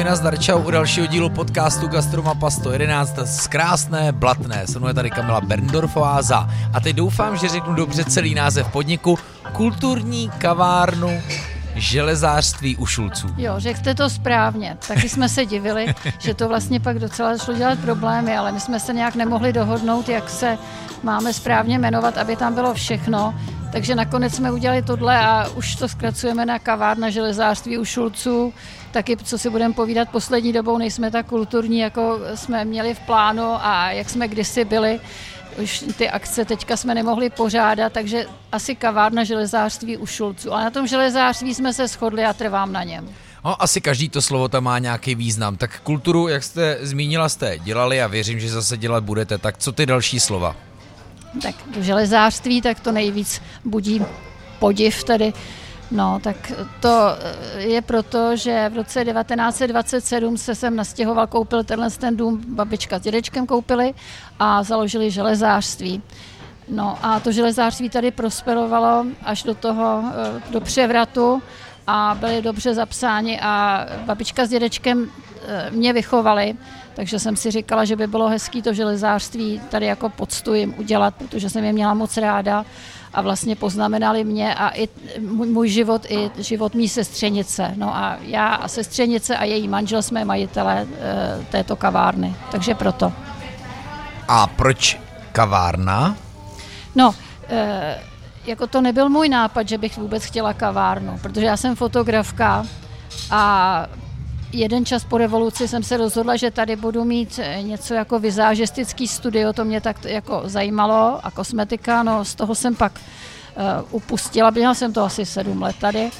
i nazdar, čau u dalšího dílu podcastu Gastromapa 111 z krásné, blatné. Se mnou tady Kamila Berndorfová za. A teď doufám, že řeknu dobře celý název podniku. Kulturní kavárnu železářství u Šulců. Jo, řekl to správně. Taky jsme se divili, že to vlastně pak docela šlo dělat problémy, ale my jsme se nějak nemohli dohodnout, jak se máme správně jmenovat, aby tam bylo všechno. Takže nakonec jsme udělali tohle a už to zkracujeme na kavárna železářství u Šulců. Taky, co si budeme povídat poslední dobou, nejsme tak kulturní, jako jsme měli v plánu a jak jsme kdysi byli. Už ty akce teďka jsme nemohli pořádat, takže asi kavárna železářství u Šulců. Ale na tom železářství jsme se shodli a trvám na něm. No, asi každý to slovo tam má nějaký význam. Tak kulturu, jak jste zmínila, jste dělali a věřím, že zase dělat budete. Tak co ty další slova? Tak do železářství, tak to nejvíc budí podiv tedy. No, tak to je proto, že v roce 1927 se sem nastěhoval, koupil tenhle ten dům, babička s dědečkem koupili a založili železářství. No a to železářství tady prosperovalo až do toho, eh, do převratu a byli dobře zapsáni a babička s dědečkem eh, mě vychovali, takže jsem si říkala, že by bylo hezký to železářství tady jako poctu jim udělat, protože jsem je měla moc ráda a vlastně poznamenali mě a i můj, život, i život mý sestřenice. No a já a sestřenice a její manžel jsme majitele e, této kavárny, takže proto. A proč kavárna? No, e, jako to nebyl můj nápad, že bych vůbec chtěla kavárnu, protože já jsem fotografka a jeden čas po revoluci jsem se rozhodla, že tady budu mít něco jako vizážistický studio, to mě tak jako zajímalo a kosmetika, no z toho jsem pak uh, upustila, měla jsem to asi sedm let tady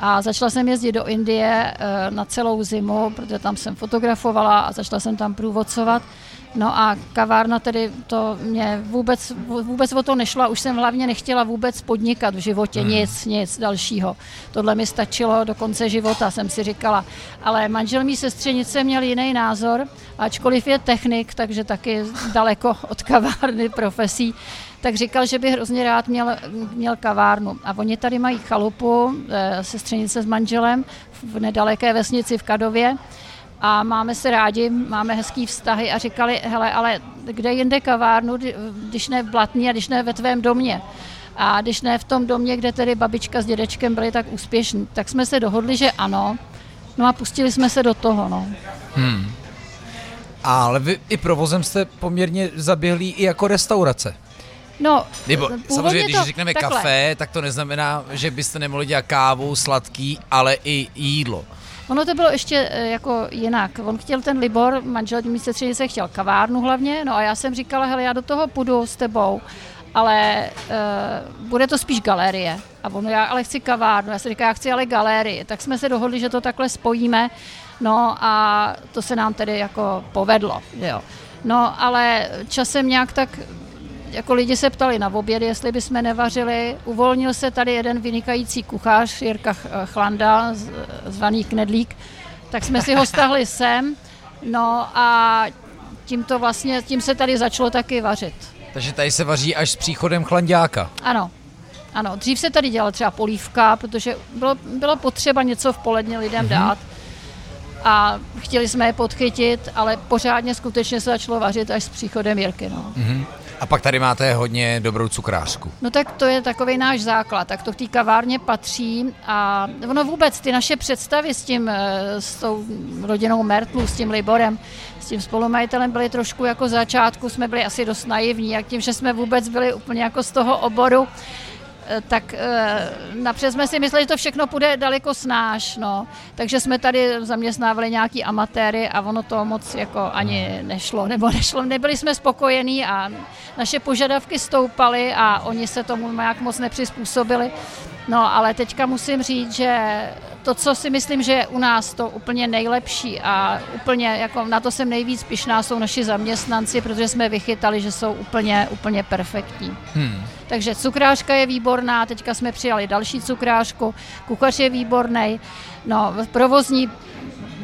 a začala jsem jezdit do Indie uh, na celou zimu, protože tam jsem fotografovala a začala jsem tam průvodcovat. No a kavárna tedy to mě vůbec, vůbec o to nešlo, už jsem hlavně nechtěla vůbec podnikat v životě, hmm. nic, nic dalšího. Tohle mi stačilo do konce života, jsem si říkala. Ale manžel mý sestřenice měl jiný názor, ačkoliv je technik, takže taky daleko od kavárny profesí, tak říkal, že by hrozně rád měl, měl kavárnu. A oni tady mají chalupu, eh, sestřenice s manželem v nedaleké vesnici v Kadově a máme se rádi, máme hezký vztahy a říkali, hele, ale kde jinde kavárnu, když ne v Blatní a když ne ve tvém domě. A když ne v tom domě, kde tedy babička s dědečkem byli tak úspěšní, tak jsme se dohodli, že ano. No a pustili jsme se do toho, no. Hmm. Ale vy i provozem jste poměrně zaběhlí i jako restaurace. No, Nebo samozřejmě, když to, řekneme takhle. kafe, tak to neznamená, že byste nemohli dělat kávu, sladký, ale i jídlo. Ono to bylo ještě eh, jako jinak. On chtěl ten Libor, manžel mý sestřenice, chtěl kavárnu hlavně, no a já jsem říkala, hele, já do toho půjdu s tebou, ale uh, bude to spíš galerie. A ono, já ale chci kavárnu, já jsem říkala, já chci ale galerii. Tak jsme se dohodli, že to takhle spojíme, no a to se nám tedy jako povedlo, jo. No, ale časem nějak tak jako lidi se ptali na oběd, jestli bychom nevařili. Uvolnil se tady jeden vynikající kuchař, Jirka Chlanda, zvaný Knedlík, tak jsme si ho stahli sem. No a tím to vlastně, tím se tady začalo taky vařit. Takže tady se vaří až s příchodem chlandáka. Ano, ano, dřív se tady dělala třeba polívka, protože bylo, bylo potřeba něco v poledně lidem mm-hmm. dát a chtěli jsme je podchytit, ale pořádně skutečně se začalo vařit až s příchodem Jirky. No. Mm-hmm. A pak tady máte hodně dobrou cukrářku. No tak to je takový náš základ, tak to v té kavárně patří a ono vůbec ty naše představy s tím, eh, s tou rodinou Mertlu, s tím Liborem, s tím spolumajitelem byly trošku jako začátku, jsme byli asi dost naivní, jak tím, že jsme vůbec byli úplně jako z toho oboru, tak eh, napřed jsme si mysleli, že to všechno půjde daleko snáš, no. Takže jsme tady zaměstnávali nějaký amatéry a ono to moc jako ani nešlo, nebo nešlo, nebyli jsme spokojení a naše požadavky stoupaly a oni se tomu nějak moc nepřizpůsobili. No, ale teďka musím říct, že to, co si myslím, že je u nás to úplně nejlepší a úplně jako na to jsem nejvíc pišná, jsou naši zaměstnanci, protože jsme vychytali, že jsou úplně, úplně perfektní. Hmm. Takže cukrářka je výborná, teďka jsme přijali další cukrářku, kuchař je výborný, no provozní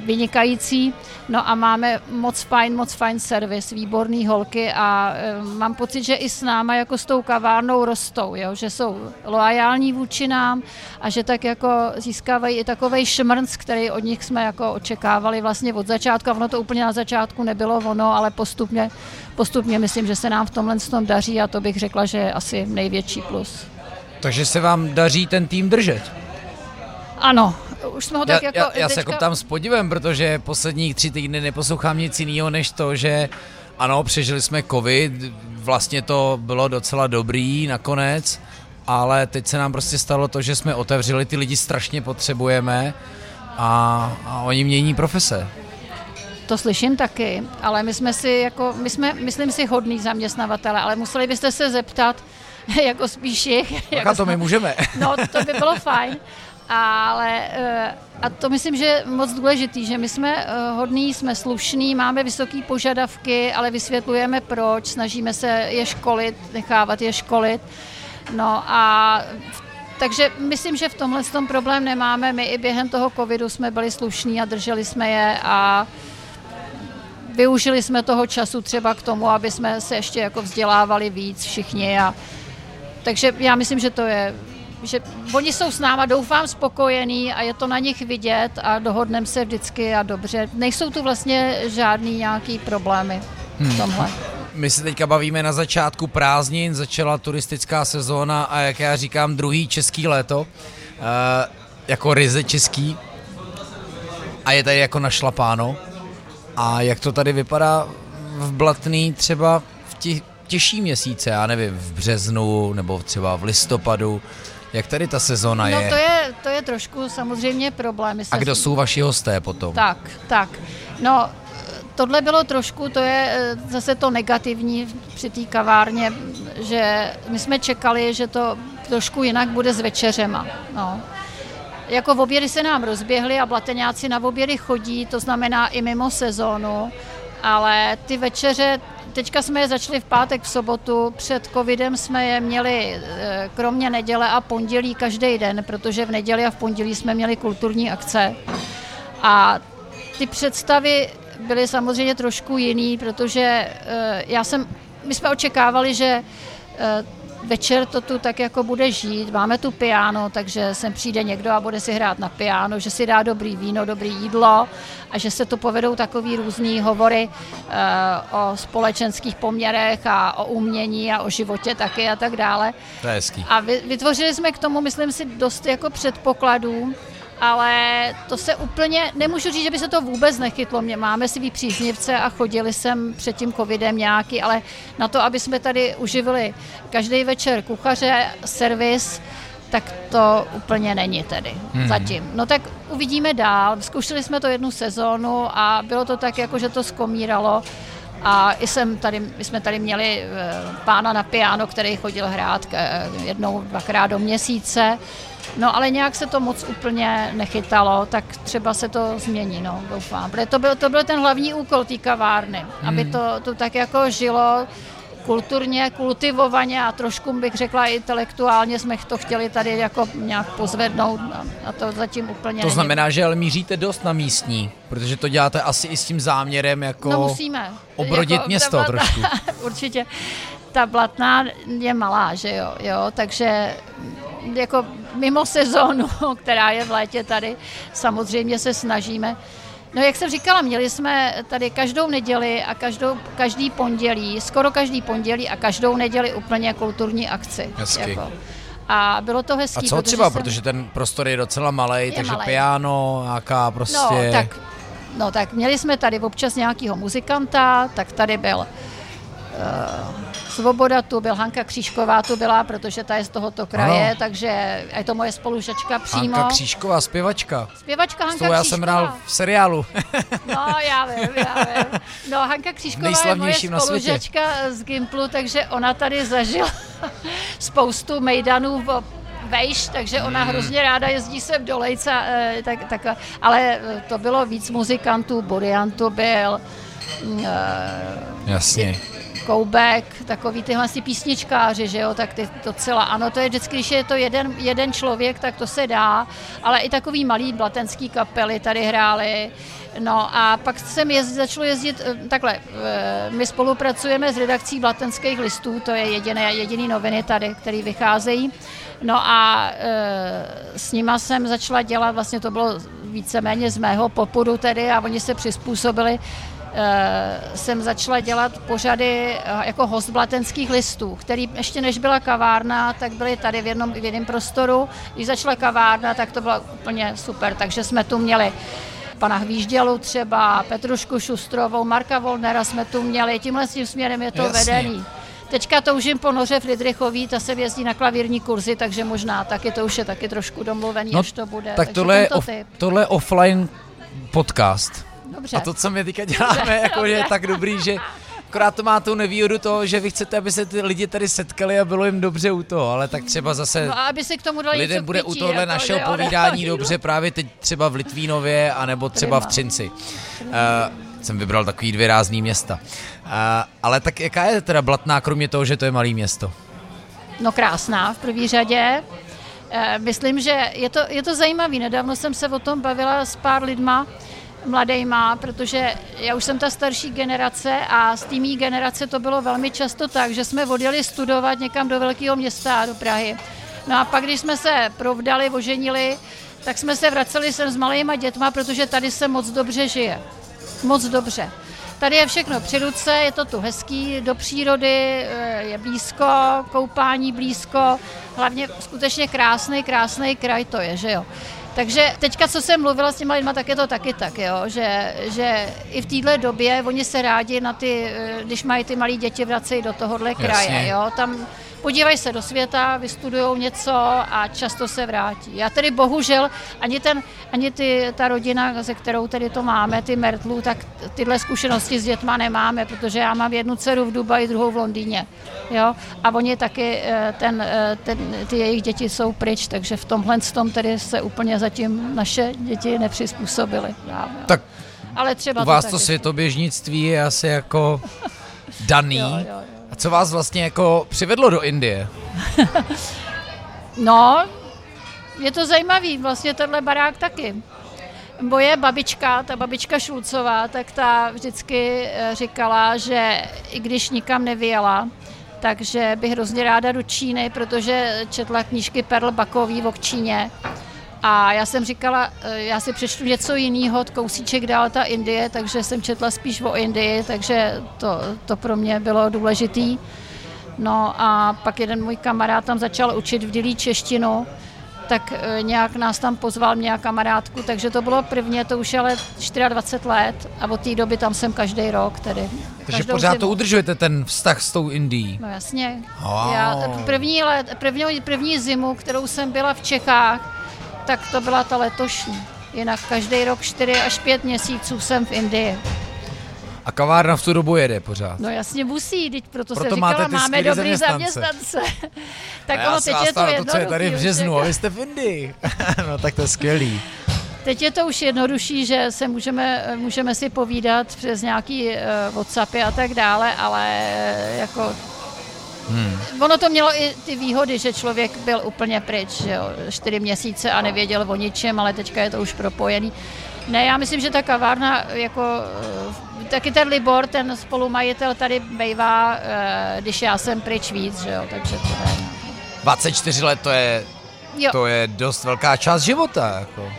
vynikající. No a máme moc fajn, moc fajn servis, výborný holky a e, mám pocit, že i s náma jako s tou kavárnou rostou, jo? že jsou loajální vůči nám a že tak jako získávají i takový šmrnc, který od nich jsme jako očekávali vlastně od začátku a ono to úplně na začátku nebylo ono, ale postupně, postupně myslím, že se nám v tomhle tom daří a to bych řekla, že je asi největší plus. Takže se vám daří ten tým držet? Ano, už jsme ho tak já, jako... Já, já teďka... se jako ptám s podivem, protože posledních tři týdny neposlouchám nic jiného, než to, že ano, přežili jsme covid, vlastně to bylo docela dobrý nakonec, ale teď se nám prostě stalo to, že jsme otevřeli, ty lidi strašně potřebujeme a, a oni mění profese. To slyším taky, ale my jsme si jako, my jsme, myslím si, hodný zaměstnavatele, ale museli byste se zeptat, jako spíš jich. Jako to my můžeme. No, to by bylo fajn. Ale eh, a to myslím, že je moc důležitý, že my jsme eh, hodní, jsme slušní, máme vysoké požadavky, ale vysvětlujeme proč, snažíme se je školit, nechávat je školit. No a takže myslím, že v tomhle tom problém nemáme. My i během toho covidu jsme byli slušní a drželi jsme je a využili jsme toho času třeba k tomu, aby jsme se ještě jako vzdělávali víc všichni. A, takže já myslím, že to je že oni jsou s náma, doufám, spokojení a je to na nich vidět a dohodneme se vždycky a dobře. Nejsou tu vlastně žádný nějaký problémy v tomhle. Hmm. My se teďka bavíme na začátku prázdnin, začala turistická sezóna a jak já říkám, druhý český léto, uh, jako ryze český a je tady jako našlapáno. A jak to tady vypadá v Blatný třeba v těch těžší měsíce, já nevím, v březnu nebo třeba v listopadu, jak tady ta sezóna no, je? to je? to je trošku samozřejmě problém. A kdo jsou vaši hosté potom? Tak, tak. No, tohle bylo trošku, to je eh, zase to negativní při té kavárně, že my jsme čekali, že to trošku jinak bude s večeřema. No. Jako v obědy se nám rozběhly a blateňáci na obědy chodí, to znamená i mimo sezónu, ale ty večeře Teďka jsme je začali v pátek, v sobotu. Před covidem jsme je měli eh, kromě neděle a pondělí každý den, protože v neděli a v pondělí jsme měli kulturní akce. A ty představy byly samozřejmě trošku jiný, protože eh, já jsem, my jsme očekávali, že eh, večer to tu tak jako bude žít. Máme tu piano, takže sem přijde někdo a bude si hrát na piano, že si dá dobrý víno, dobrý jídlo a že se to povedou takový různý hovory uh, o společenských poměrech a o umění a o životě taky a tak dále. To je hezký. A vytvořili jsme k tomu, myslím si, dost jako předpokladů ale to se úplně, nemůžu říct, že by se to vůbec nechytlo. Mě máme svý příznivce a chodili jsem před tím covidem nějaký, ale na to, aby jsme tady uživili každý večer kuchaře, servis, tak to úplně není tedy hmm. zatím. No tak uvidíme dál. Zkoušeli jsme to jednu sezónu a bylo to tak, jako že to skomíralo. A i jsem tady, my jsme tady měli eh, pána na piano, který chodil hrát eh, jednou, dvakrát do měsíce. No ale nějak se to moc úplně nechytalo, tak třeba se to změní, no, doufám. Protože to byl, to byl ten hlavní úkol té kavárny, hmm. aby to, to tak jako žilo kulturně, kultivovaně a trošku bych řekla intelektuálně jsme to chtěli tady jako nějak pozvednout a to zatím úplně To znamená, není. že ale míříte dost na místní, protože to děláte asi i s tím záměrem jako no musíme. obrodit jako, město ta, trošku. určitě. Ta blatná je malá, že jo, jo, takže jako mimo sezónu, která je v létě tady, samozřejmě se snažíme. No jak jsem říkala, měli jsme tady každou neděli a každou, každý pondělí, skoro každý pondělí a každou neděli úplně kulturní akci. Hezky. Jako. A bylo to hezký. A co třeba, jsem... protože ten prostor je docela malý, takže malej. piano, nějaká prostě... No tak, no tak měli jsme tady občas nějakého muzikanta, tak tady byl uh, Svoboda tu byl, Hanka Křížková tu byla, protože ta je z tohoto kraje, ano. takže je to moje spolužačka přímo. Hanka Křížková, zpěvačka. Zpěvačka Hanka Křížková. já jsem hrál v seriálu. no, já vím, já vím. No, Hanka Křížková je moje spolužačka z Gimplu, takže ona tady zažila spoustu mejdanů v vejš, takže ona hmm. hrozně ráda jezdí sem do Lejca, eh, tak, tak, ale to bylo víc muzikantů, Borian to byl. Mm, eh, Jasně Koubek, takový tyhle si písničkáři, že jo, tak ty docela, ano, to je vždycky, když je to jeden, jeden člověk, tak to se dá, ale i takový malý blatenský kapely tady hráli, No a pak jsem jezd, začalo jezdit eh, takhle. Eh, my spolupracujeme s redakcí Blatenských listů, to je jediné, jediný noviny tady, které vycházejí. No a e, s nima jsem začala dělat, vlastně to bylo víceméně z mého popudu tedy a oni se přizpůsobili jsem začala dělat pořady jako host blatenských listů, který ještě než byla kavárna, tak byly tady v jednom, v jednom prostoru. Když začala kavárna, tak to bylo úplně super, takže jsme tu měli pana Hvíždělu třeba, Petrušku Šustrovou, Marka Volnera jsme tu měli, tímhle tím směrem je to Jasně. vedený. Teďka toužím po Noře Fridrichový, ta se jezdí na klavírní kurzy, takže možná taky to už je taky trošku domluvený, no, až to bude. Tak tohle je, off, tohle je offline podcast. Dobře. A to, co my teďka děláme, Dobře. jako, je tak dobrý, že akorát to má tu nevýhodu toho, že vy chcete, aby se ty lidi tady setkali a bylo jim dobře u toho, ale tak třeba zase no, aby si k tomu dali lidem bude u tohle jako, našeho povídání dobře právě teď třeba v Litvínově, anebo třeba v Třinci. Uh, jsem vybral takový dvě rázný města. Uh, ale tak jaká je teda Blatná, kromě toho, že to je malý město? No krásná v první řadě. Uh, myslím, že je to, je to zajímavé. Nedávno jsem se o tom bavila s pár lidma, mladejma, protože já už jsem ta starší generace a z té generace to bylo velmi často tak, že jsme odjeli studovat někam do velkého města, do Prahy. No a pak, když jsme se provdali, oženili, tak jsme se vraceli sem s malýma dětma, protože tady se moc dobře žije. Moc dobře. Tady je všechno při ruce, je to tu hezký, do přírody, eh, je blízko, koupání blízko, hlavně skutečně krásný, krásný kraj to je, že jo. Takže teďka, co jsem mluvila s těma lidma, tak je to taky tak, jo, že, že i v téhle době oni se rádi na ty, eh, když mají ty malí děti, vracejí do tohohle kraje, Jasně. jo, tam podívají se do světa, vystudují něco a často se vrátí. Já tedy bohužel ani, ten, ani ty, ta rodina, ze kterou tedy to máme, ty Mertlů, tak tyhle zkušenosti s dětma nemáme, protože já mám jednu dceru v Dubaji, druhou v Londýně. Jo? A oni taky, eh, ten, eh, ten, ty jejich děti jsou pryč, takže v tomhle tom tedy se úplně zatím naše děti nepřizpůsobily. Tak ale třeba u vás to, to světoběžnictví je asi jako daný. jo, jo, jo. A co vás vlastně jako přivedlo do Indie? no, je to zajímavý, vlastně tenhle barák taky. Moje babička, ta babička Šulcová, tak ta vždycky eh, říkala, že i když nikam nevyjela, takže bych hrozně ráda do Číny, protože četla knížky Perl Bakový o Číně a já jsem říkala, eh, já si přečtu něco jiného, kousíček dál ta Indie, takže jsem četla spíš o Indii, takže to, to pro mě bylo důležitý. No a pak jeden můj kamarád tam začal učit v Dilí češtinu, tak eh, nějak nás tam pozval, mě a kamarádku, takže to bylo prvně, to už je ale 24 let a od té doby tam jsem každý rok tedy. Takže pořád zimu. to udržujete ten vztah s tou Indií? No jasně. Wow. Já první, let, první, první zimu, kterou jsem byla v Čechách, tak to byla ta letošní. Jinak každý rok 4 až 5 měsíců jsem v Indii. A kavárna v tu dobu jede pořád. No jasně musí, teď proto, proto se říkala, máme dobrý zaměstnance. tak ono, teď je to to, co je tady v březnu, a vy jste v Indii. no tak to je skvělý. Teď je to už jednodušší, že se můžeme, můžeme si povídat přes nějaký uh, Whatsappy a tak dále, ale uh, jako Hmm. Ono to mělo i ty výhody, že člověk byl úplně pryč, že jo, čtyři měsíce a nevěděl o ničem, ale teďka je to už propojený. Ne, já myslím, že ta kavárna, jako eh, taky ten Libor, ten spolumajitel tady bývá, eh, když já jsem pryč víc, že jo, takže to je. 24 let to je, jo. to je dost velká část života, jako.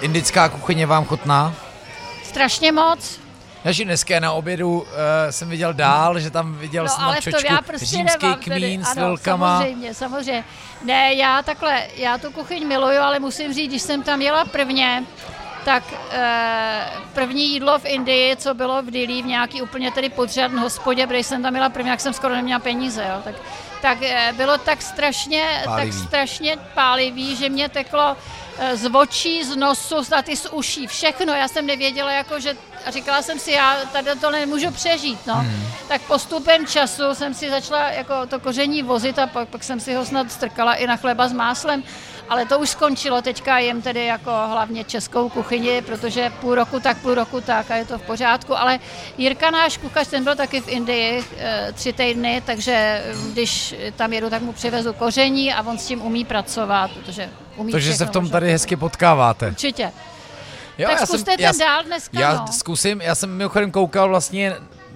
Indická kuchyně vám chutná? Strašně moc, že dneska na obědu uh, jsem viděl dál, že tam viděl no, jsem ale čočku, to já prostě římský kmín tedy, s vilkama. Samozřejmě, samozřejmě. Ne, já takhle, já tu kuchyň miluju, ale musím říct, když jsem tam jela prvně, tak e, první jídlo v Indii, co bylo v Dili, v nějaký úplně tedy podřadn hospodě, protože jsem tam jela první, jak jsem skoro neměla peníze, jo, tak, tak e, bylo tak strašně, pálivý. tak strašně pálivý, že mě teklo z očí, z nosu, a ty z uší, všechno. Já jsem nevěděla, jako, že a říkala jsem si, já tady to nemůžu přežít, no. Hmm. Tak postupem času jsem si začala jako to koření vozit a pak, pak jsem si ho snad strkala i na chleba s máslem. Ale to už skončilo, teďka jim tedy jako hlavně českou kuchyni, protože půl roku tak, půl roku tak a je to v pořádku, ale Jirka náš kuchař, ten byl taky v Indii e, tři týdny, takže když tam jedu, tak mu přivezu koření a on s tím umí pracovat, protože umí Takže se v tom tady hezky potkáváte. Určitě. Jo, tak já zkuste jsem, ten já, dál dneska, Já no. zkusím, já jsem mimochodem koukal vlastně,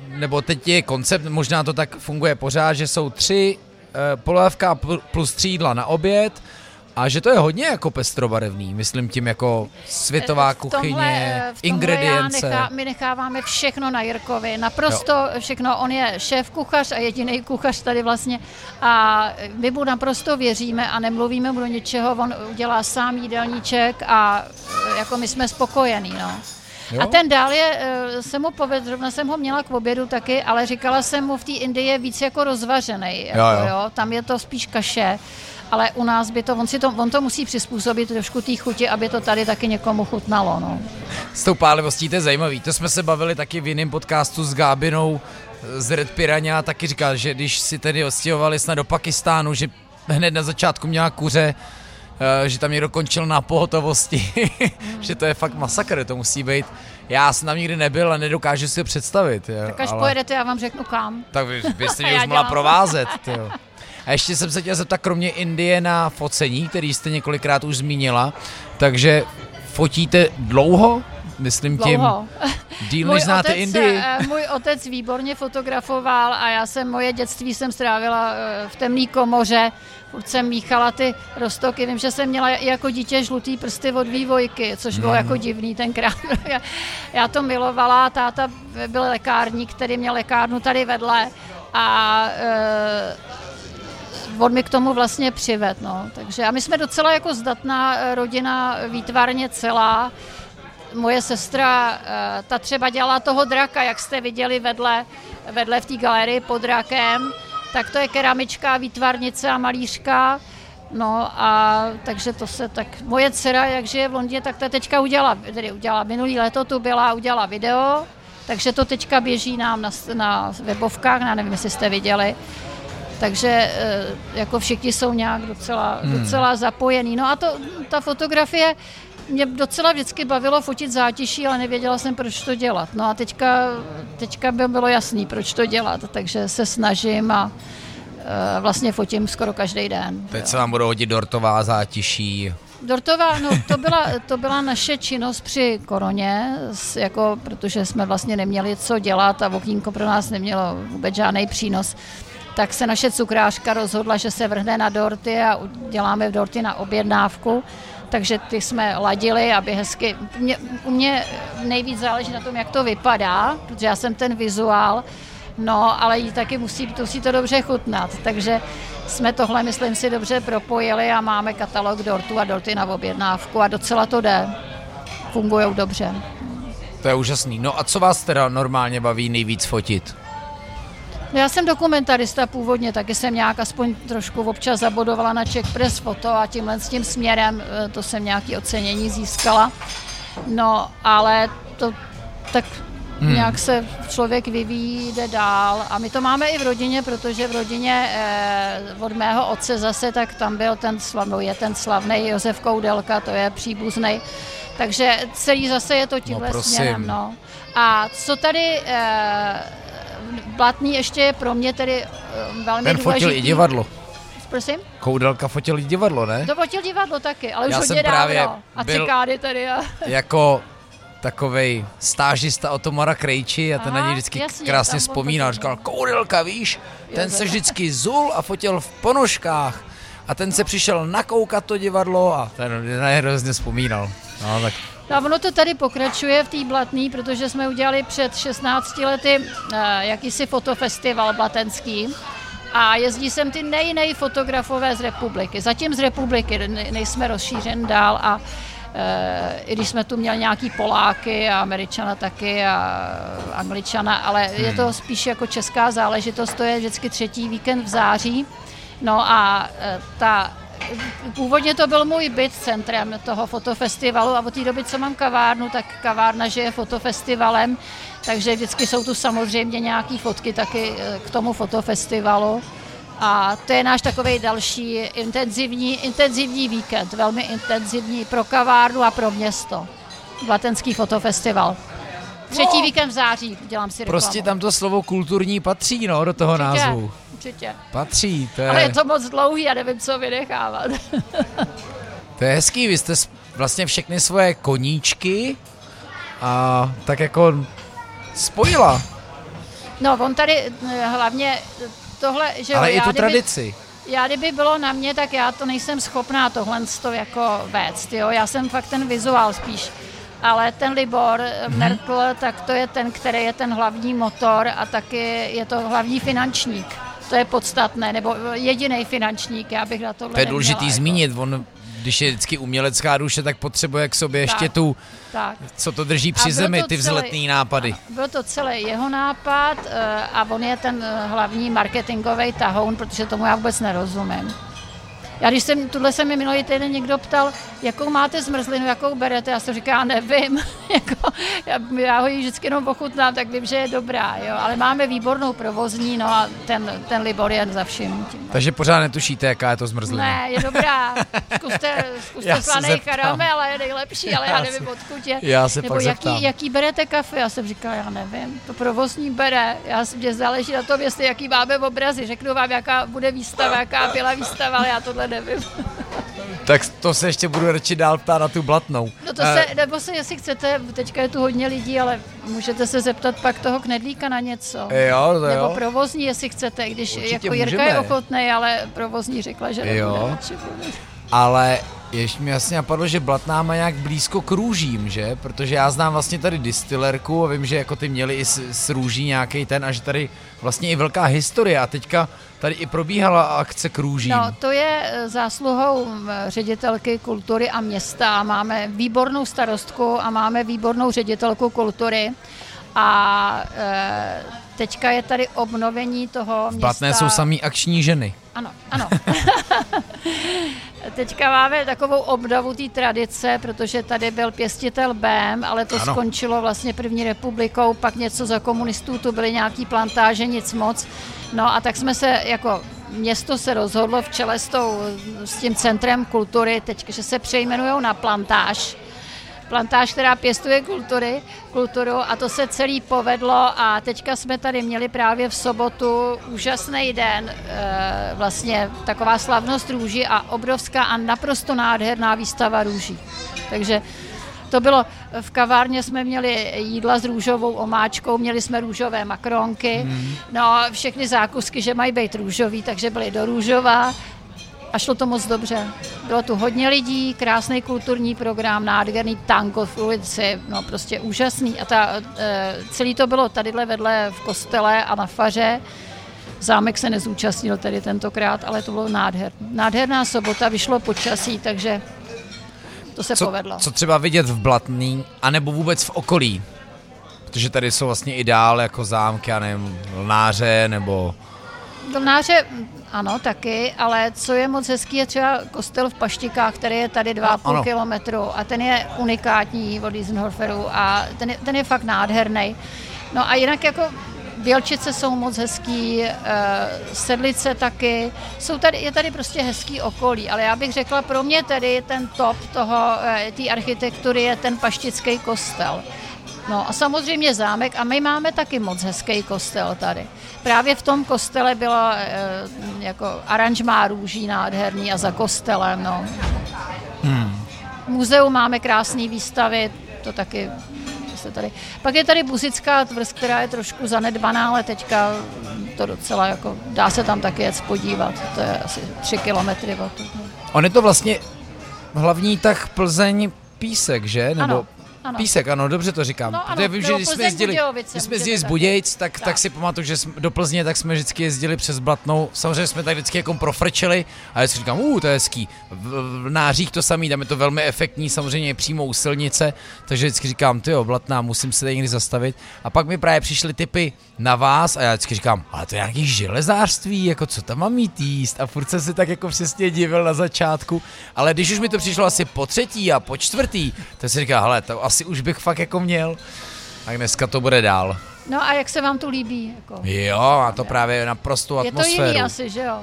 nebo teď je koncept, možná to tak funguje pořád, že jsou tři e, polévka pl- plus tři jídla na oběd a že to je hodně jako pestrobarevný, myslím tím jako světová Eh, V tomhle, kuchyně, eh, v tomhle ingredience. Já nechá, my necháváme všechno na Jirkovi, naprosto jo. všechno. On je šéf kuchař a jediný kuchař tady vlastně a my mu naprosto věříme a nemluvíme mu do něčeho, on udělá sám jídelníček a eh, jako my jsme spokojení, no. Jo? A ten dál je, eh, se mu povedl, zrovna jsem ho měla k obědu taky, ale říkala jsem mu, v té Indii je víc jako rozvařený. Jako, Jo, jo, jo. Tam je to spíš kaše, ale u nás by to, on, si to, on to musí přizpůsobit trošku té chuti, aby to tady taky někomu chutnalo. No. S tou pálivostí to je zajímavý. To jsme se bavili taky v jiném podcastu s Gábinou eh, z Red Piranha, taky říkal, že když si tedy ostěhovali snad do Pakistánu, že hned na začátku měla kuře, eh, že tam někdo končil na pohotovosti, že to je fakt masakr, to musí být. Já jsem tam nikdy nebyl a nedokážu si to představit. jo, Tak až ale- pojedete, já vám řeknu kam. Tak vy byste mě už dělám. provázet. Tyjo. A ještě jsem se chtěl zeptat, kromě Indie na focení, který jste několikrát už zmínila, takže fotíte dlouho? Myslím tím, Dlouho. díl než znáte otec, Indii. eh, můj otec výborně fotografoval a já jsem, moje dětství jsem strávila eh, v temné komoře. Furt jsem míchala ty roztoky. Vím, že jsem měla jako dítě žlutý prsty od vývojky, což bylo jako divný tenkrát. Já- to milovala. Táta byl lékárník, který měl lékárnu tady vedle a eh, on mi k tomu vlastně přived, no. Takže a my jsme docela jako zdatná eh, rodina, výtvarně celá. Moje sestra, eh, ta třeba dělala toho draka, jak jste viděli vedle, vedle v té galerii pod drakem, tak to je keramička, výtvarnice a malířka. No a takže to se tak, moje dcera, jak žije v Londýně, tak to teďka udělala, tedy udělala, minulý léto tu byla, udělala video, takže to teďka běží nám na, na webovkách, já nevím, jestli jste viděli. Takže eh, jako všichni jsou nějak docela, hmm. docela zapojení. No a to, ta fotografie, mě docela vždycky bavilo fotit zátiší, ale nevěděla jsem, proč to dělat. No a teďka, teďka by bylo jasný, proč to dělat, takže se snažím a eh, vlastně fotím skoro každý den. Teď se vám budou hodit dortová zátiší. Dortová, no to byla, to byla naše činnost při koroně, jako, protože jsme vlastně neměli co dělat a okýnko pro nás nemělo vůbec žádný přínos. Tak se naše cukrářka rozhodla, že se vrhne na dorty a děláme dorty na objednávku. Takže ty jsme ladili, aby hezky... Mě, u mě nejvíc záleží na tom, jak to vypadá, protože já jsem ten vizuál, No, ale jí taky musí, musí to dobře chutnat, takže jsme tohle, myslím si, dobře propojili a máme katalog dortů a dorty na objednávku a docela to jde. Fungují dobře. To je úžasný. No a co vás teda normálně baví nejvíc fotit? No, Já jsem dokumentarista původně, taky jsem nějak aspoň trošku občas zabodovala na Czech Press Foto a tímhle s tím směrem eh, to jsem nějaký ocenění získala. No, ale to tak hmm. nějak se člověk vyvíjí, jde dál a my to máme i v rodině, protože v rodině eh, od mého otce zase, tak tam byl ten slavný, je ten slavný Josef Koudelka, to je příbuzný. Takže celý zase je to tímhle prosím. směrem. No. A co tady eh, Blatný ještě je pro mě tedy eh, velmi Ten důležitý. fotil i divadlo. Prosím? Koudelka fotil i divadlo, ne? To fotil divadlo taky, ale už Já hodně jsem právě dávno. A byl- cikády tady. A... Jako takovej stážista Otomara Krejči a ten na Aha, něj vždycky jasně, krásně vzpomínal. Říkal, Koudelka, víš, ten se vždycky zul a fotil v ponožkách. A ten se přišel nakoukat to divadlo a ten na ně hrozně vzpomínal. No, tak No a ono to tady pokračuje v té Blatný, protože jsme udělali před 16 lety uh, jakýsi fotofestival blatenský a jezdí sem ty nej, nej fotografové z republiky. Zatím z republiky, ne, nejsme rozšířen dál a Uh, i když jsme tu měli nějaký Poláky a Američana taky a Angličana, ale je to spíš jako česká záležitost, to je vždycky třetí víkend v září. No a eh, ta Původně to byl můj byt centrem toho fotofestivalu a od té doby, co mám kavárnu, tak kavárna žije fotofestivalem, takže vždycky jsou tu samozřejmě nějaké fotky taky eh, k tomu fotofestivalu. A to je náš takový další intenzivní, intenzivní víkend, velmi intenzivní pro kavárnu a pro město. Blatenský fotofestival. Třetí no, víkend v září dělám si reklamu. Prostě tam to slovo kulturní patří, no, do toho určitě, názvu. Určitě. Patří, to je... Ale je to moc dlouhý, já nevím, co vynechávat. to je hezký, vy jste vlastně všechny svoje koníčky a tak jako spojila. No, on tady eh, hlavně tohle, že Ale jo, i tu kdyby, tradici. Já kdyby bylo na mě, tak já to nejsem schopná tohle to jako vést, jo. Já jsem fakt ten vizuál spíš. Ale ten Libor mm-hmm. Merkl, tak to je ten, který je ten hlavní motor a taky je to hlavní finančník. To je podstatné, nebo jediný finančník, já bych na tohle To je důležitý neměla, zmínit, on když je vždycky umělecká duše, tak potřebuje k sobě tak, ještě tu, tak. co to drží při zemi, ty vzletný nápady. Byl to celý jeho nápad eh, a on je ten eh, hlavní marketingový tahoun, protože tomu já vůbec nerozumím. Já když jsem, tuhle se mi minulý týden někdo ptal, jakou máte zmrzlinu, jakou berete, já jsem říkala, nevím, jako, já, já ho ji vždycky jenom ochutnám, tak vím, že je dobrá, jo, ale máme výbornou provozní, no a ten, ten Libor je za vším. Tím. Takže pořád netušíte, jaká je to zmrzlina? Ne, je dobrá, zkuste, zkuste slaný karamel, je nejlepší, ale já, já nevím, odkud je. Já se Nebo pak jaký, zeptám. jaký berete kafe, já jsem říkala, já nevím, to provozní bere, já, mě záleží na tom, jestli jaký máme obrazy, řeknu vám, jaká bude výstava, jaká byla výstava, ale já tohle nevím. tak to se ještě budu radši dál ptát na tu blatnou. No to se, nebo se, jestli chcete, teďka je tu hodně lidí, ale můžete se zeptat pak toho knedlíka na něco. Jo, to Nebo jo. provozní, jestli chcete, když Určitě jako Jirka můžeme. je ochotný, ale provozní řekla, že Jo. nebude radši. Ale ještě mi jasně napadlo, že Blatná má nějak blízko k růžím, že? Protože já znám vlastně tady distillerku a vím, že jako ty měli i s, s růží nějaký ten a že tady vlastně i velká historie a teďka tady i probíhala akce k růžím. No, to je eh, zásluhou eh, ředitelky kultury a města. Máme výbornou starostku a máme výbornou ředitelku kultury. A e, teďka je tady obnovení toho v města. Blatné jsou samý akční ženy. Ano, ano. Teďka máme takovou obnovu té tradice, protože tady byl pěstitel BEM, ale to ano. skončilo vlastně první republikou, pak něco za komunistů, tu byly nějaký plantáže, nic moc. No a tak jsme se jako město se rozhodlo v čele s, tou, s tím centrem kultury, teď, že se přejmenují na plantáž plantáž, která pěstuje kultury, kulturu a to se celý povedlo a teďka jsme tady měli právě v sobotu úžasný den, e, vlastně taková slavnost růží a obrovská a naprosto nádherná výstava růží. Takže to bylo, v kavárně jsme měli jídla s růžovou omáčkou, měli jsme růžové makronky, hmm. no všechny zákusky, že mají být růžový, takže byly do růžová a šlo to moc dobře. Bylo tu hodně lidí, krásný kulturní program, nádherný tango v ulici, no prostě úžasný. A ta, e, celý to bylo tadyhle vedle v kostele a na faře. Zámek se nezúčastnil tedy tentokrát, ale to bylo nádher. Nádherná sobota, vyšlo počasí, takže to se Co, povedlo. co třeba vidět v Blatný, anebo vůbec v okolí? Protože tady jsou vlastně i dál jako zámky, já nevím, lnáře, nebo... Dolnáře, ano, taky, ale co je moc hezký, je třeba kostel v Paštikách, který je tady 2,5 ano. kilometru a ten je unikátní od Isenhoferu a ten je, ten je fakt nádherný. No a jinak jako Bělčice jsou moc hezký, eh, Sedlice taky, jsou tady, je tady prostě hezký okolí, ale já bych řekla, pro mě tedy ten top toho, eh, té architektury je ten paštický kostel. No a samozřejmě zámek a my máme taky moc hezký kostel tady. Právě v tom kostele bylo e, jako aranžmá růží nádherný a za kostelem, no. Hmm. V muzeu máme krásné výstavy, to taky se tady. Pak je tady Buzická tvrz, která je trošku zanedbaná, ale teďka to docela jako, dá se tam taky jet podívat, to je asi tři kilometry od tu. On je to vlastně hlavní tak Plzeň Písek, že? Nebo Ano, ano. Písek, ano, dobře to říkám. No ano, vím, že když jsme jezdili, když jsme jezdili z. Budějc, tak, tak. Tak. si pamatuju, že jsme, do Plzně tak jsme vždycky jezdili přes Blatnou. Samozřejmě jsme tak vždycky jako profrčeli a já si říkám, uh, to je hezký. V, v nářích to samý, tam je to velmi efektní, samozřejmě přímo u silnice, takže vždycky říkám, ty jo, Blatná, musím se tady někdy zastavit. A pak mi právě přišly typy na vás a já vždycky říkám, ale to je nějaký železářství, jako co tam mám mít jíst? A furt jsem si tak jako přesně divil na začátku, ale když už mi to přišlo asi po třetí a po čtvrtý, tak si říká, hele, to asi už bych fakt jako měl. Tak dneska to bude dál. No a jak se vám tu líbí? Jako? Jo, a to právě naprosto atmosféru. Je to jiný asi, že jo?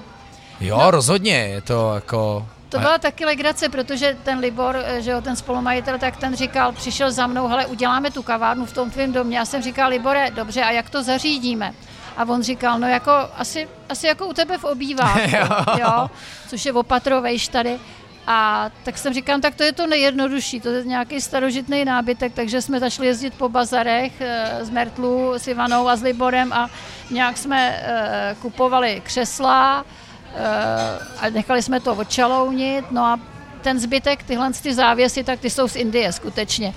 Jo, no. rozhodně, je to jako... To byla taky legrace, protože ten Libor, eh, že jo, ten spolumajitel, tak ten říkal, přišel za mnou, hele, uděláme tu kavárnu v tom tvém domě. Já jsem říkal, Libore, dobře, a jak to zařídíme? A on říkal, no jako, asi, asi jako u tebe v obýváku, jo. jo, což je opatrovejš tady. A tak jsem říkal, tak to je to nejjednodušší, to je nějaký starožitný nábytek, takže jsme začali jezdit po bazarech z eh, Mertlu s Ivanou a s Liborem a nějak jsme eh, kupovali křesla a nechali jsme to odčalounit, no a ten zbytek, tyhle ty závěsy, tak ty jsou z Indie skutečně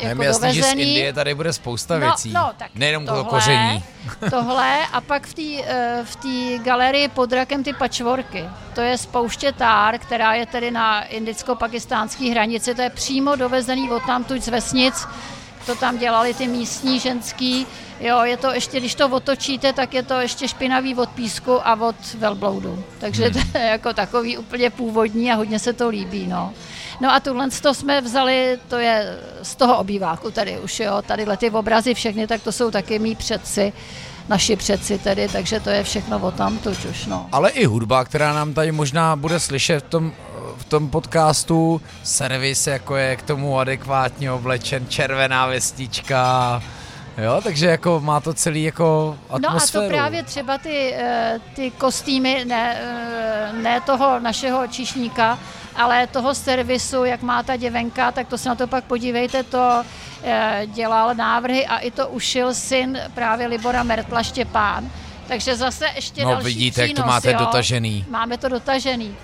jako jasný, dovezený. že z Indie tady bude spousta no, věcí. No, tak Nejenom tohle, to koření. tohle a pak v té eh, v tý galerii pod rakem ty pačvorky. To je spouště tár, která je tedy na indicko-pakistánské hranici. To je přímo dovezený od tamtud z vesnic. To tam dělali ty místní ženský. Jo, je to ještě, když to otočíte, tak je to ještě špinavý od písku a od velbloudu. Takže hmm. to je jako takový úplně původní a hodně se to líbí, no. No a tuhle to jsme vzali, to je z toho obýváku tady už, jo, tady ty obrazy všechny, tak to jsou taky mý předci naši předci tedy, takže to je všechno o tam už, no. Ale i hudba, která nám tady možná bude slyšet v tom, v tom podcastu, servis, jako je k tomu adekvátně oblečen, červená vestička, Jo, takže jako má to celý jako atmosféru. No a to právě třeba ty, eh, ty kostýmy, ne, eh, ne toho našeho čišníka, ale toho servisu, jak má ta děvenka, tak to se na to pak podívejte, to eh, dělal návrhy a i to ušil syn právě Libora Mertla Štěpán. Takže zase ještě no, další vidíte, přínos, jak to máte jo? dotažený. Máme to dotažený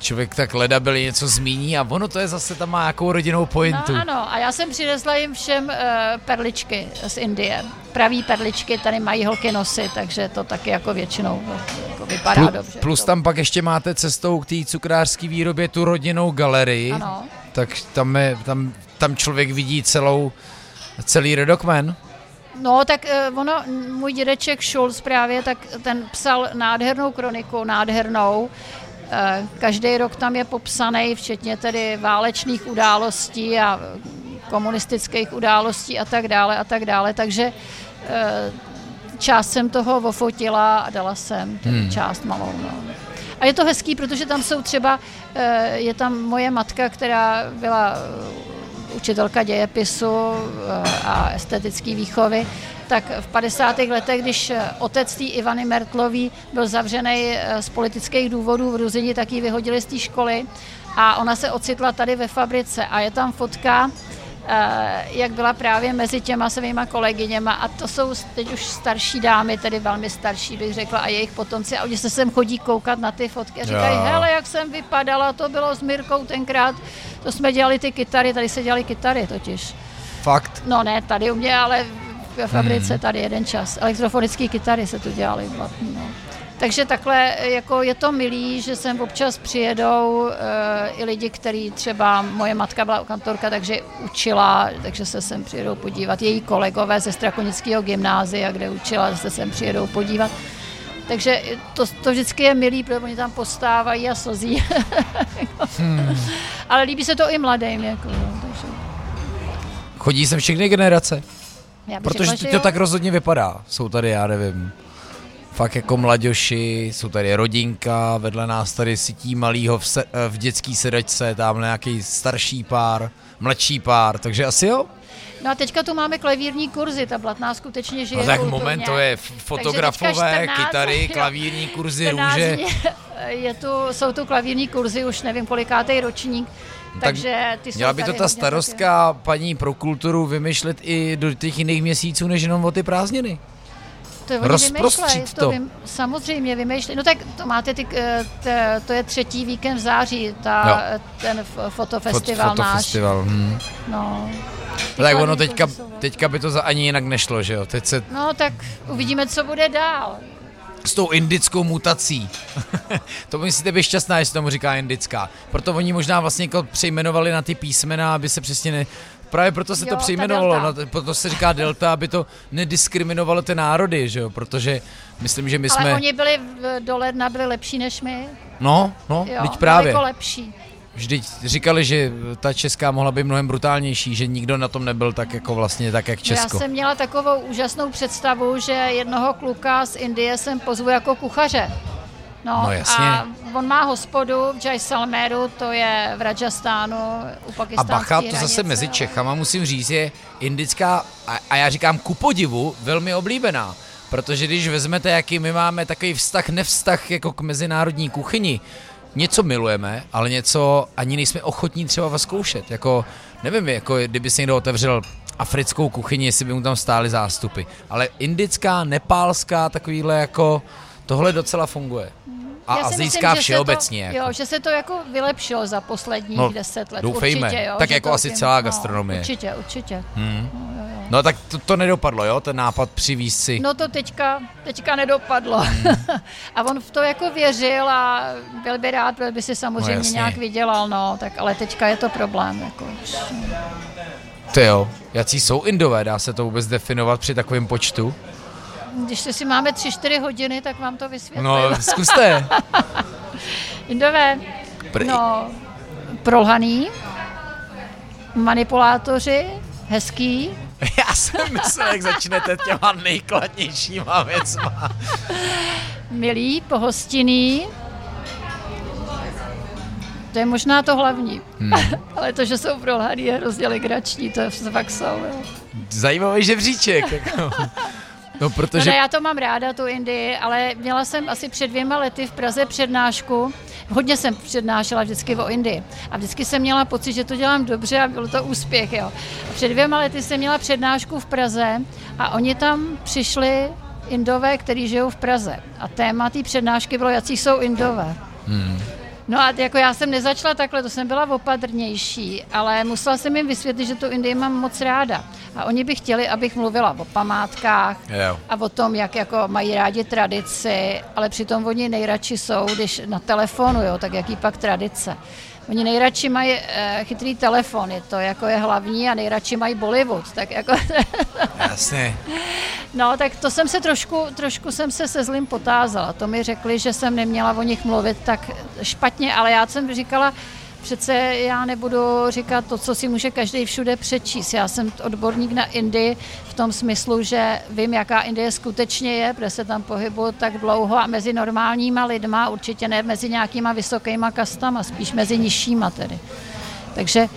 člověk tak leda byli něco zmíní a ono to je zase tam má jakou rodinou pointu. No ano, a já jsem přinesla jim všem uh, perličky z Indie. Pravý perličky tady mají holky nosy, takže to taky jako většinou vypadá Plu, dobře. Plus tam pak ještě máte cestou k té cukrářské výrobě tu rodinnou galerii. Ano. Tak tam, je, tam, tam člověk vidí celou, celý redokmen. No, tak uh, ono, můj dědeček Schulz právě, tak ten psal nádhernou kroniku, nádhernou, Eh, každý rok tam je popsaný, včetně tedy válečných událostí a komunistických událostí a tak dále a tak dále, takže eh, část jsem toho ofotila a dala jsem hmm. část malou. No. A je to hezký, protože tam jsou třeba, eh, je tam moje matka, která byla učitelka dějepisu a estetické výchovy, tak v 50. letech, když otec tý Ivany Mertlový byl zavřený eh, z politických důvodů v Ruzini, tak ji vyhodili z té školy a ona se ocitla tady ve fabrice a je tam fotka, eh, jak byla právě mezi těma svýma kolegyněma a to jsou teď už starší dámy, tedy velmi starší bych řekla a jejich potomci a oni se sem chodí koukat na ty fotky a říkají, jo. hele, jak jsem vypadala, to bylo s Mirkou tenkrát, to jsme dělali ty kytary, tady se dělali kytary totiž. Fakt? No ne, tady u mě, ale ve fabrice hmm. tady jeden čas. Elektrofonické kytary se tu dělaly. No. Takže takhle jako je to milý, že sem občas přijedou uh, i lidi, kteří třeba, moje matka byla kantorka, takže učila, takže se sem přijedou podívat. Její kolegové ze Strakonického gymnázia, kde učila, se sem přijedou podívat. Takže to, to vždycky je milý, protože oni tam postávají a slzí. hmm. Ale líbí se to i mladým. Jako, no, takže. Chodí sem všechny generace? Protože řekla, to tak rozhodně vypadá. Jsou tady, já nevím, fakt jako mladěši, jsou tady rodinka, vedle nás tady sítí malýho v, se, v dětský sedačce, tam nějaký starší pár, mladší pár, takže asi jo. No a teďka tu máme klavírní kurzy, ta blatná skutečně žije No tak kulturně. moment, to je fotografové, 14, kytary, klavírní kurzy, růže. Je tu, jsou tu klavírní kurzy, už nevím kolikátý ročník, takže ty Měla by to ta starostka taky. paní pro kulturu vymýšlet i do těch jiných měsíců, než jenom o ty prázdniny. To oni vymýšlej, to. to vym, samozřejmě vymýšlej. No tak to máte, ty, eh, t, to je třetí víkend v září, ta, no. ten fotofestival Fot, náš. Fotofestival, hm. No. No tak ono teďka, teďka by to za ani jinak nešlo, že jo? Teď se... No tak uvidíme, co bude dál s tou indickou mutací. to myslíte být šťastná, jestli tomu říká indická. Proto oni možná vlastně jako přejmenovali na ty písmena, aby se přesně ne... Právě proto se jo, to přejmenovalo, no, proto se říká delta, aby to nediskriminovalo ty národy, že jo, protože myslím, že my Ale jsme... oni byli do ledna byli lepší než my. No, no, jo, teď právě. Jako lepší. vždyť říkali, že ta česká mohla být mnohem brutálnější, že nikdo na tom nebyl tak jako vlastně tak, jak Česko. Já jsem měla takovou úžasnou představu, že jednoho kluka z Indie jsem pozvu jako kuchaře. No, no jasně. A on má hospodu v Jaisalmeru, to je v Rajastánu, u pakistánské A bacha, to zase mezi Čechama, musím říct, je indická, a, a já říkám ku podivu, velmi oblíbená. Protože když vezmete, jaký my máme takový vztah, nevztah jako k mezinárodní kuchyni, něco milujeme, ale něco ani nejsme ochotní třeba zkoušet. Jako, nevím, jako kdyby se někdo otevřel africkou kuchyni, jestli by mu tam stály zástupy. Ale indická, nepálská, takovýhle jako, tohle docela funguje. A azijská všeobecně. To, jako. Jo, že se to jako vylepšilo za posledních no, deset let. Doufejme. Určitě, jo, tak jako asi tím, celá no, gastronomie. Určitě, určitě. Hmm. No, jo, jo. no tak to, to nedopadlo, jo, ten nápad přivíz si. No to teďka, teďka nedopadlo. Hmm. a on v to jako věřil a byl by rád, byl by si samozřejmě no, nějak vydělal, no, tak ale teďka je to problém. Jako. Ty jo, jaký jsou indové, dá se to vůbec definovat při takovém počtu? Když si máme tři, čtyři hodiny, tak vám to vysvětlím. No, zkuste. Indové, Pr- no, prolhaný, manipulátoři, hezký. Já jsem myslel, jak začnete těma nejkladnějšíma věcma. Milý, pohostinný, to je možná to hlavní. Hmm. Ale to, že jsou prolhaný, je hrozně legrační, to je fakt jsou. Jo. Zajímavý žebříček. Jako. No, protože... No, já to mám ráda, tu Indii, ale měla jsem asi před dvěma lety v Praze přednášku. Hodně jsem přednášela vždycky o Indii. A vždycky jsem měla pocit, že to dělám dobře a byl to úspěch. Jo. A před dvěma lety jsem měla přednášku v Praze a oni tam přišli Indové, kteří žijou v Praze. A téma té přednášky bylo, jaký jsou Indové. Hmm. No a jako já jsem nezačala takhle, to jsem byla opatrnější, ale musela jsem jim vysvětlit, že tu Indii mám moc ráda. A oni by chtěli, abych mluvila o památkách jo. a o tom, jak jako mají rádi tradici, ale přitom oni nejradši jsou, když na telefonu, jo, tak jaký pak tradice. Oni nejradši mají e, chytrý telefon, je to jako je hlavní a nejradši mají Bollywood, tak jako... Jasně. No, tak to jsem se trošku, trošku jsem se se zlým potázala. To mi řekli, že jsem neměla o nich mluvit tak špatně, ale já jsem říkala, přece já nebudu říkat to, co si může každý všude přečíst. Já jsem odborník na Indii v tom smyslu, že vím, jaká Indie skutečně je, protože se tam pohybuju tak dlouho a mezi normálníma lidma, určitě ne mezi nějakýma vysokýma kastama, spíš mezi nižšíma tedy. Takže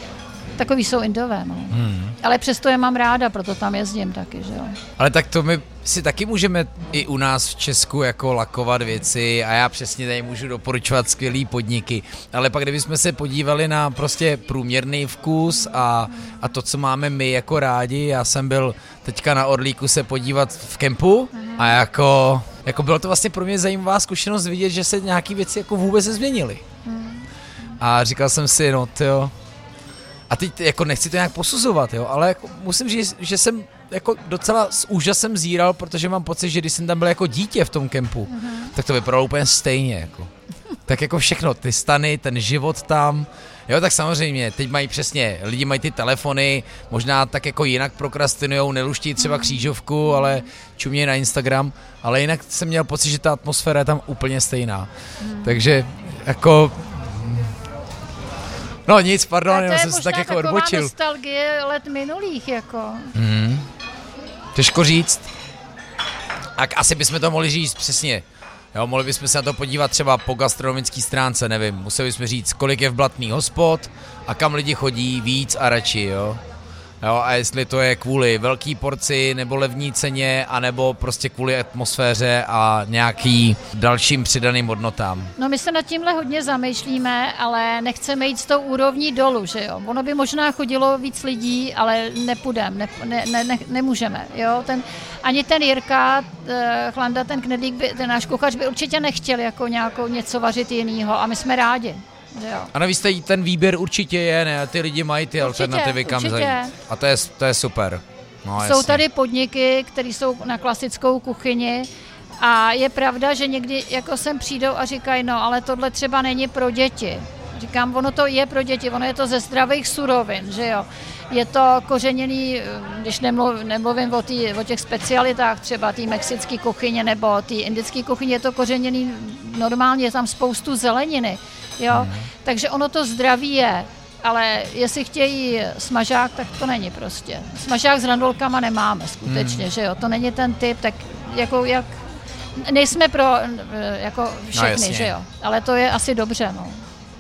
Takový jsou indové, no. Hmm. Ale přesto je mám ráda, proto tam jezdím taky, že jo. Ale tak to my si taky můžeme i u nás v Česku jako lakovat věci a já přesně tady můžu doporučovat skvělý podniky. Ale pak kdybychom se podívali na prostě průměrný vkus a, a to, co máme my jako rádi, já jsem byl teďka na Orlíku se podívat v kempu a jako, jako bylo to vlastně pro mě zajímavá zkušenost vidět, že se nějaké věci jako vůbec nezměnily. Hmm. A říkal jsem si, no jo, a teď jako nechci to nějak posuzovat, jo, ale jako musím říct, že jsem jako docela s úžasem zíral, protože mám pocit, že když jsem tam byl jako dítě v tom kempu, uh-huh. tak to vypadalo úplně stejně, jako. Tak jako všechno, ty stany, ten život tam, Jo, tak samozřejmě, teď mají přesně, lidi mají ty telefony, možná tak jako jinak prokrastinujou, neluští třeba mhm. křížovku, ale čumějí na Instagram, ale jinak jsem měl pocit, že ta atmosféra je tam úplně stejná. Hmm. Takže jako No nic, pardon, já jsem se tak jako odbočil. To nostalgie let minulých, jako. Hmm. Těžko říct. Tak asi bychom to mohli říct přesně. Jo, mohli bychom se na to podívat třeba po gastronomické stránce, nevím. Museli bychom říct, kolik je v blatný hospod a kam lidi chodí víc a radši, jo. Jo, a jestli to je kvůli velký porci nebo levní ceně, anebo prostě kvůli atmosféře a nějaký dalším přidaným hodnotám. No my se nad tímhle hodně zamýšlíme, ale nechceme jít s tou úrovní dolů, že jo. Ono by možná chodilo víc lidí, ale nepůjdeme, ne, ne, ne, nemůžeme, jo. Ten, ani ten Jirka, eh, Chlanda, ten knedlík, by, ten náš kuchař by určitě nechtěl jako nějakou něco vařit jinýho a my jsme rádi. Jo. A navíc ten výběr určitě je, ne? Ty lidi mají ty určitě, alternativy, kam zajít. A to je, to je super. No, jsou jasně. tady podniky, které jsou na klasickou kuchyni a je pravda, že někdy jako sem přijdou a říkají, no ale tohle třeba není pro děti. Říkám, ono to je pro děti, ono je to ze zdravých surovin, že jo. Je to kořeněný, když nemluv, nemluvím o, tý, o těch specialitách, třeba té mexické kuchyně nebo té indické kuchyně, je to kořeněný normálně, je tam spoustu zeleniny Jo? Hmm. Takže ono to zdraví je, ale jestli chtějí smažák, tak to není prostě. Smažák s randolkama nemáme skutečně, hmm. že jo, to není ten typ, tak jako jak nejsme pro eh, jako všechny, no, že jo, ale to je asi dobře, no.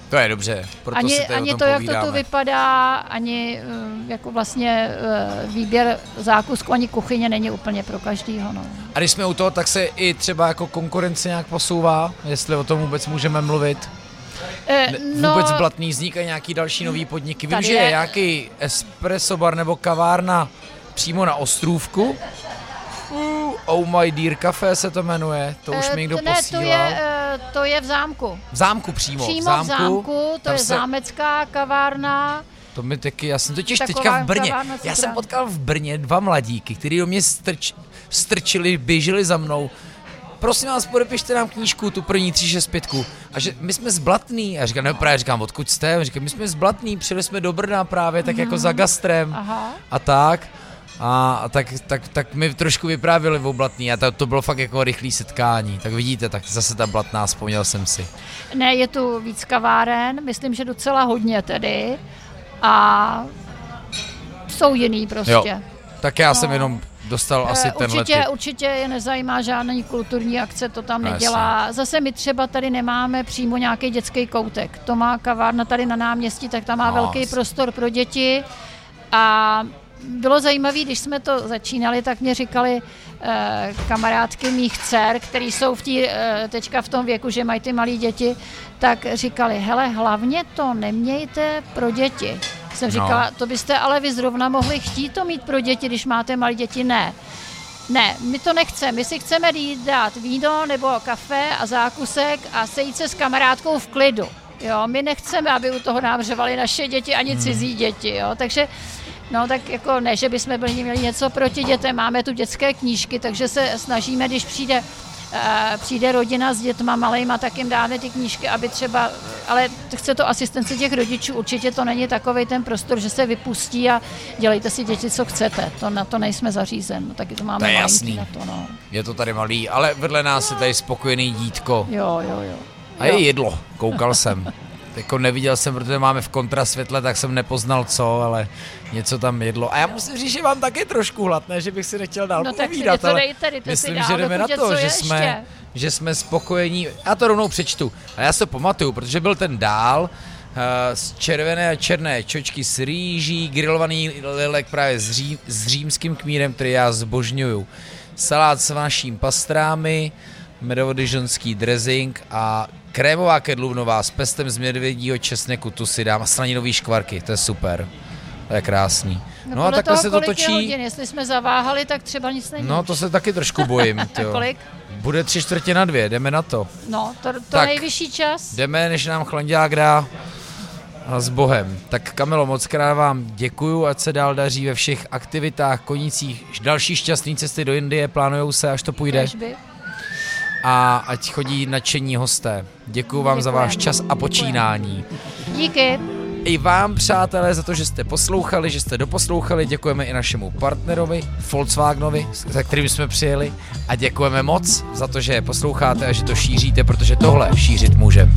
To je dobře, proto ani, si ani to, jak to tu vypadá, ani uh, jako vlastně uh, výběr zákusku, ani kuchyně není úplně pro každýho. No. A když jsme u toho, tak se i třeba jako konkurence nějak posouvá, jestli o tom vůbec můžeme mluvit? E, no, vůbec blatný vznikají nějaký další nový podniky. Vím, že je nějaký espresso bar nebo kavárna přímo na Ostrůvku. Uh, oh my dear cafe se to jmenuje, to už mi někdo ne, posílal. To je, to je v zámku. V zámku přímo. Přímo v zámku, v zámku to je se... zámecká kavárna. To mi taky, já jsem totiž Taková teďka v Brně, já jsem potkal v Brně dva mladíky, kteří do mě strč, strčili, běželi za mnou. Prosím vás, podepište nám knížku, tu první 365. A že my jsme zblatný. A říkám, ne, právě říkám, odkud jste? A říkám, my jsme zblatný, přijeli jsme do Brna právě, tak jako za gastrem. Aha. A tak. A tak, tak, tak mi trošku vyprávěli v Blatný a to, to bylo fakt jako rychlé setkání. Tak vidíte, tak zase ta Blatná, vzpomněl jsem si. Ne, je tu víc kaváren, myslím, že docela hodně tedy. A jsou jiný prostě. Jo. Tak já no. jsem jenom dostal asi ten určitě, typ. Určitě je nezajímá žádný kulturní akce, to tam no, nedělá. Jasně. Zase my třeba tady nemáme přímo nějaký dětský koutek. To má kavárna tady na náměstí, tak tam má no, velký prostor pro děti a bylo zajímavé, když jsme to začínali, tak mě říkali eh, kamarádky mých dcer, který jsou v tí, eh, teďka v tom věku, že mají ty malé děti, tak říkali, hele, hlavně to nemějte pro děti. Jsem no. říkala, to byste ale vy zrovna mohli chtít to mít pro děti, když máte malé děti. Ne. Ne, my to nechceme. My si chceme dát víno nebo kafe a zákusek a sejít se s kamarádkou v klidu. Jo, my nechceme, aby u toho nám řevali naše děti ani hmm. cizí děti. Jo. Takže No tak jako ne, že bychom byli měli něco proti dětem, máme tu dětské knížky, takže se snažíme, když přijde přijde rodina s dětma malejma, tak jim dáme ty knížky, aby třeba, ale chce to asistence těch rodičů, určitě to není takový ten prostor, že se vypustí a dělejte si děti, co chcete, to na to nejsme zařízen, no, taky to máme to je jasný. na to. No. Je to tady malý, ale vedle nás je tady spokojený dítko. Jo, jo, jo. A je jedlo, koukal jsem. Jako neviděl jsem, protože máme v kontrasvětle, tak jsem nepoznal co, ale něco tam jedlo. A já musím říct, že mám taky trošku hlad, ne, že bych si nechtěl dál no, povídat, tak ale tady, myslím, že jdeme na to, že jsme, že jsme spokojení. Já to rovnou přečtu. A já se pamatuju, protože byl ten dál, Uh, z červené a černé čočky s rýží, grilovaný lilek právě s, ří, s římským kmírem, který já zbožňuju. Salát s vaším pastrámy, medovodižonský dressing a Krémová kedluvnová s pestem z medvědího česneku, tu si dám a slaninový škvarky, to je super. To je krásný. No, no a takhle toho, se to točí. Hodin. Jestli jsme zaváhali, tak třeba nic není. No to se taky trošku bojím. kolik? Bude tři čtvrtě na dvě, jdeme na to. No, to, to tak, nejvyšší čas. Jdeme, než nám chlanďák dá a s Bohem. Tak Kamilo, moc krát vám děkuju, ať se dál daří ve všech aktivitách, konicích. Další šťastný cesty do Indie plánujou se, až to půjde. Kežby a ať chodí nadšení hosté. Děkuji vám Děkujem. za váš čas a počínání. Díky. I vám, přátelé, za to, že jste poslouchali, že jste doposlouchali. Děkujeme i našemu partnerovi, Volkswagenovi, za kterým jsme přijeli. A děkujeme moc za to, že posloucháte a že to šíříte, protože tohle šířit můžeme.